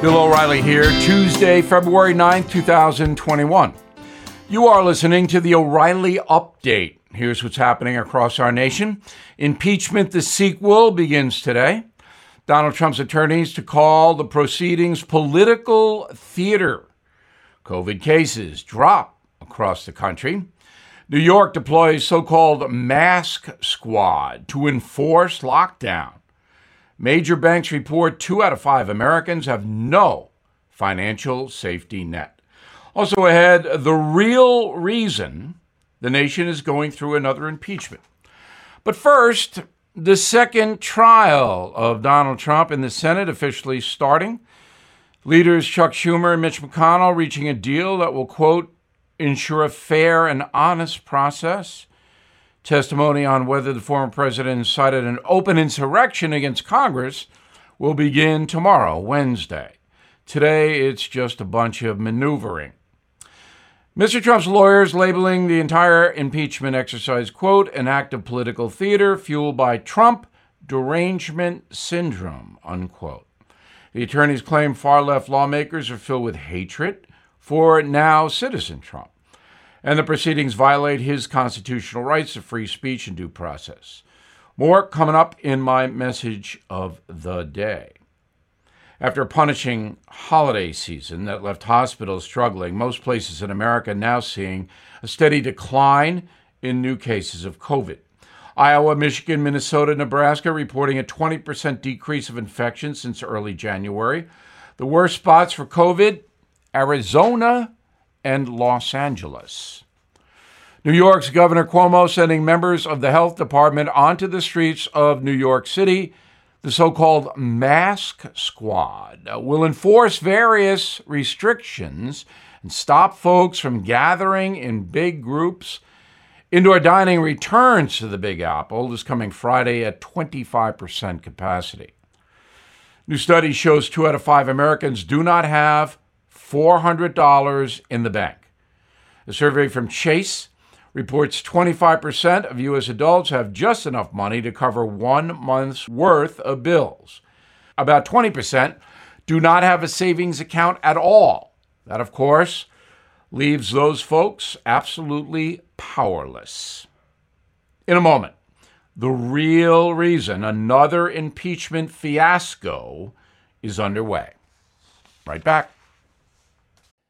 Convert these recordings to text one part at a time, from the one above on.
Bill O'Reilly here, Tuesday, February 9th, 2021. You are listening to the O'Reilly Update. Here's what's happening across our nation. Impeachment, the sequel, begins today. Donald Trump's attorneys to call the proceedings political theater. COVID cases drop across the country. New York deploys so called mask squad to enforce lockdown. Major banks report two out of five Americans have no financial safety net. Also ahead, the real reason the nation is going through another impeachment. But first, the second trial of Donald Trump in the Senate officially starting. Leaders Chuck Schumer and Mitch McConnell reaching a deal that will, quote, ensure a fair and honest process Testimony on whether the former president incited an open insurrection against Congress will begin tomorrow, Wednesday. Today, it's just a bunch of maneuvering. Mr. Trump's lawyers labeling the entire impeachment exercise, quote, an act of political theater fueled by Trump derangement syndrome, unquote. The attorneys claim far left lawmakers are filled with hatred for now citizen Trump and the proceedings violate his constitutional rights of free speech and due process. More coming up in my message of the day. After a punishing holiday season that left hospitals struggling, most places in America now seeing a steady decline in new cases of COVID. Iowa, Michigan, Minnesota, Nebraska reporting a 20% decrease of infections since early January. The worst spots for COVID Arizona, and Los Angeles. New York's Governor Cuomo sending members of the health department onto the streets of New York City. The so called Mask Squad uh, will enforce various restrictions and stop folks from gathering in big groups. Indoor dining returns to the Big Apple this coming Friday at 25% capacity. New study shows two out of five Americans do not have $400 in the bank. A survey from Chase reports 25% of U.S. adults have just enough money to cover one month's worth of bills. About 20% do not have a savings account at all. That, of course, leaves those folks absolutely powerless. In a moment, the real reason another impeachment fiasco is underway. Right back.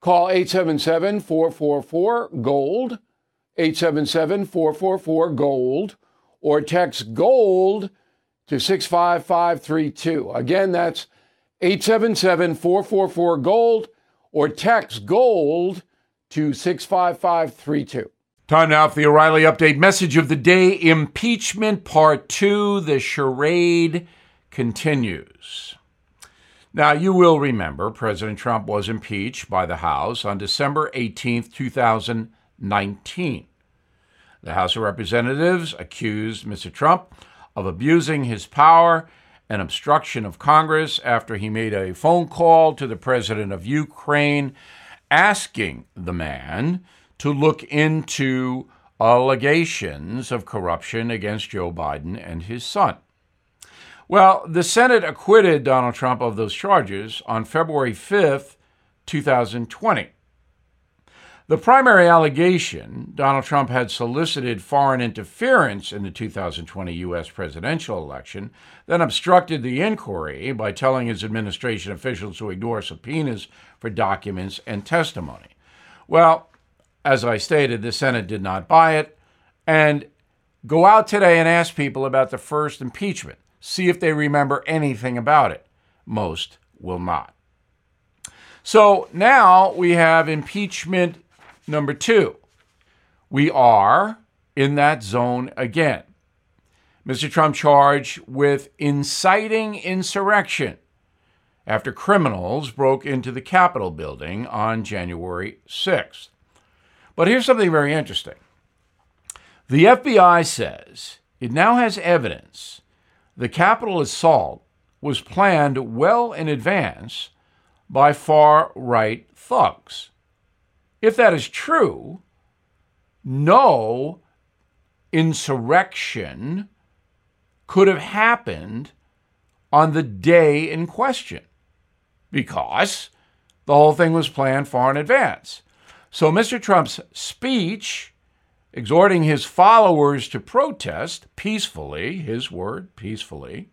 Call 877 444 GOLD, 877 444 GOLD, or text GOLD to 65532. Again, that's 877 444 GOLD, or text GOLD to 65532. Time now for the O'Reilly Update message of the day Impeachment Part 2. The charade continues. Now, you will remember President Trump was impeached by the House on December 18, 2019. The House of Representatives accused Mr. Trump of abusing his power and obstruction of Congress after he made a phone call to the president of Ukraine asking the man to look into allegations of corruption against Joe Biden and his son. Well, the Senate acquitted Donald Trump of those charges on February 5th, 2020. The primary allegation Donald Trump had solicited foreign interference in the 2020 U.S. presidential election, then obstructed the inquiry by telling his administration officials to ignore subpoenas for documents and testimony. Well, as I stated, the Senate did not buy it. And go out today and ask people about the first impeachment. See if they remember anything about it. Most will not. So now we have impeachment number two. We are in that zone again. Mr. Trump charged with inciting insurrection after criminals broke into the Capitol building on January 6th. But here's something very interesting. The FBI says it now has evidence the Capitol assault was planned well in advance by far right thugs. If that is true, no insurrection could have happened on the day in question because the whole thing was planned far in advance. So Mr. Trump's speech exhorting his followers to protest peacefully, his word, peacefully,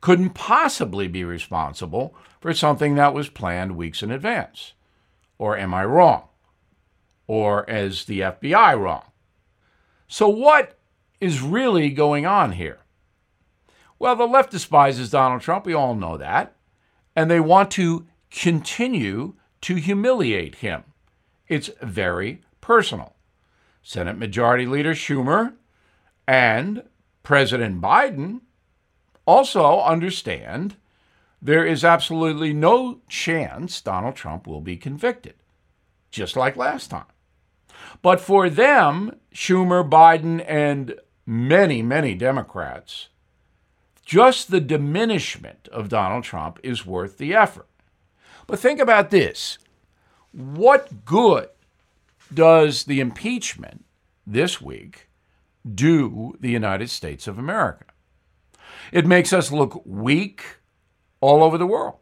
couldn't possibly be responsible for something that was planned weeks in advance. Or am I wrong? Or is the FBI wrong? So, what is really going on here? Well, the left despises Donald Trump. We all know that. And they want to continue to humiliate him. It's very personal. Senate Majority Leader Schumer and President Biden also understand there is absolutely no chance Donald Trump will be convicted, just like last time. But for them, Schumer, Biden, and many, many Democrats, just the diminishment of Donald Trump is worth the effort. But think about this what good does the impeachment this week do the United States of America? It makes us look weak all over the world.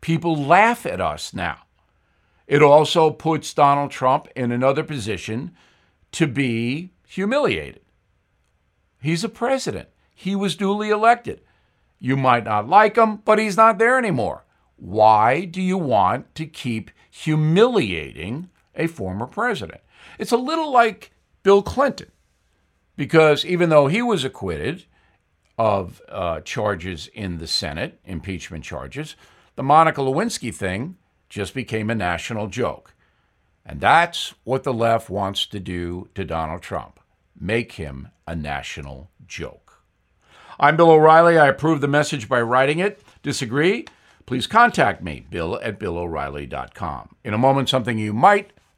People laugh at us now. It also puts Donald Trump in another position to be humiliated. He's a president. He was duly elected. You might not like him, but he's not there anymore. Why do you want to keep humiliating a former president? It's a little like Bill Clinton, because even though he was acquitted, of uh, charges in the Senate, impeachment charges. The Monica Lewinsky thing just became a national joke. And that's what the left wants to do to Donald Trump make him a national joke. I'm Bill O'Reilly. I approve the message by writing it. Disagree? Please contact me, bill at billo'reilly.com. In a moment, something you might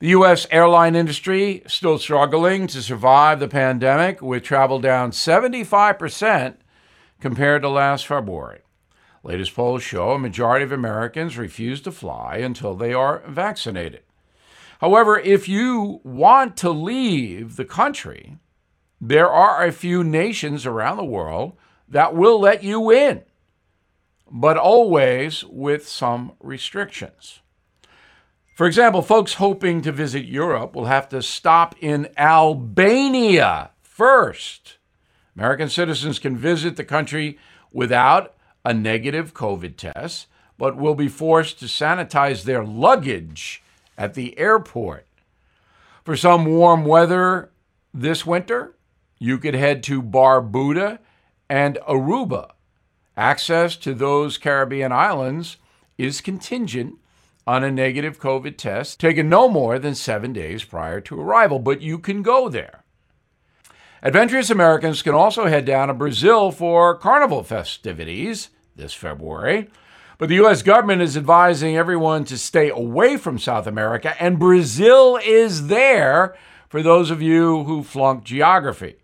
The U.S. airline industry still struggling to survive the pandemic, with travel down 75% compared to last February. Latest polls show a majority of Americans refuse to fly until they are vaccinated. However, if you want to leave the country, there are a few nations around the world that will let you in but always with some restrictions. For example, folks hoping to visit Europe will have to stop in Albania first. American citizens can visit the country without a negative COVID test, but will be forced to sanitize their luggage at the airport. For some warm weather this winter, you could head to Barbuda and Aruba Access to those Caribbean islands is contingent on a negative COVID test taken no more than seven days prior to arrival, but you can go there. Adventurous Americans can also head down to Brazil for carnival festivities this February. But the U.S. government is advising everyone to stay away from South America, and Brazil is there for those of you who flunked geography.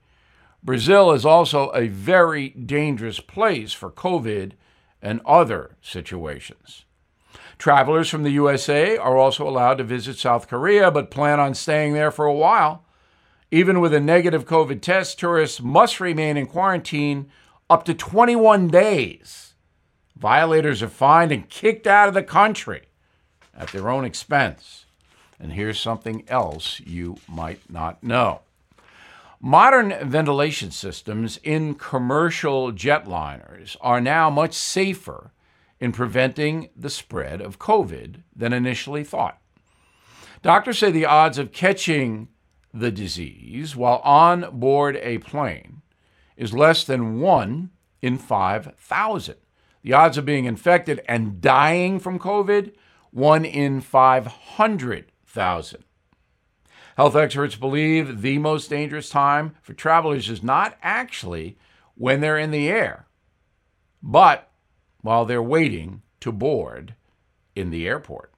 Brazil is also a very dangerous place for COVID and other situations. Travelers from the USA are also allowed to visit South Korea, but plan on staying there for a while. Even with a negative COVID test, tourists must remain in quarantine up to 21 days. Violators are fined and kicked out of the country at their own expense. And here's something else you might not know. Modern ventilation systems in commercial jetliners are now much safer in preventing the spread of COVID than initially thought. Doctors say the odds of catching the disease while on board a plane is less than 1 in 5,000. The odds of being infected and dying from COVID, 1 in 500,000. Health experts believe the most dangerous time for travelers is not actually when they're in the air, but while they're waiting to board in the airport.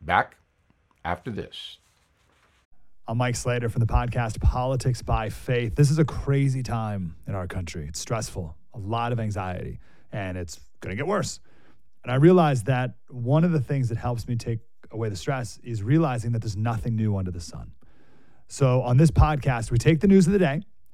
Back after this. I'm Mike Slater from the podcast Politics by Faith. This is a crazy time in our country. It's stressful, a lot of anxiety, and it's going to get worse. And I realized that one of the things that helps me take away the stress is realizing that there's nothing new under the sun. So on this podcast, we take the news of the day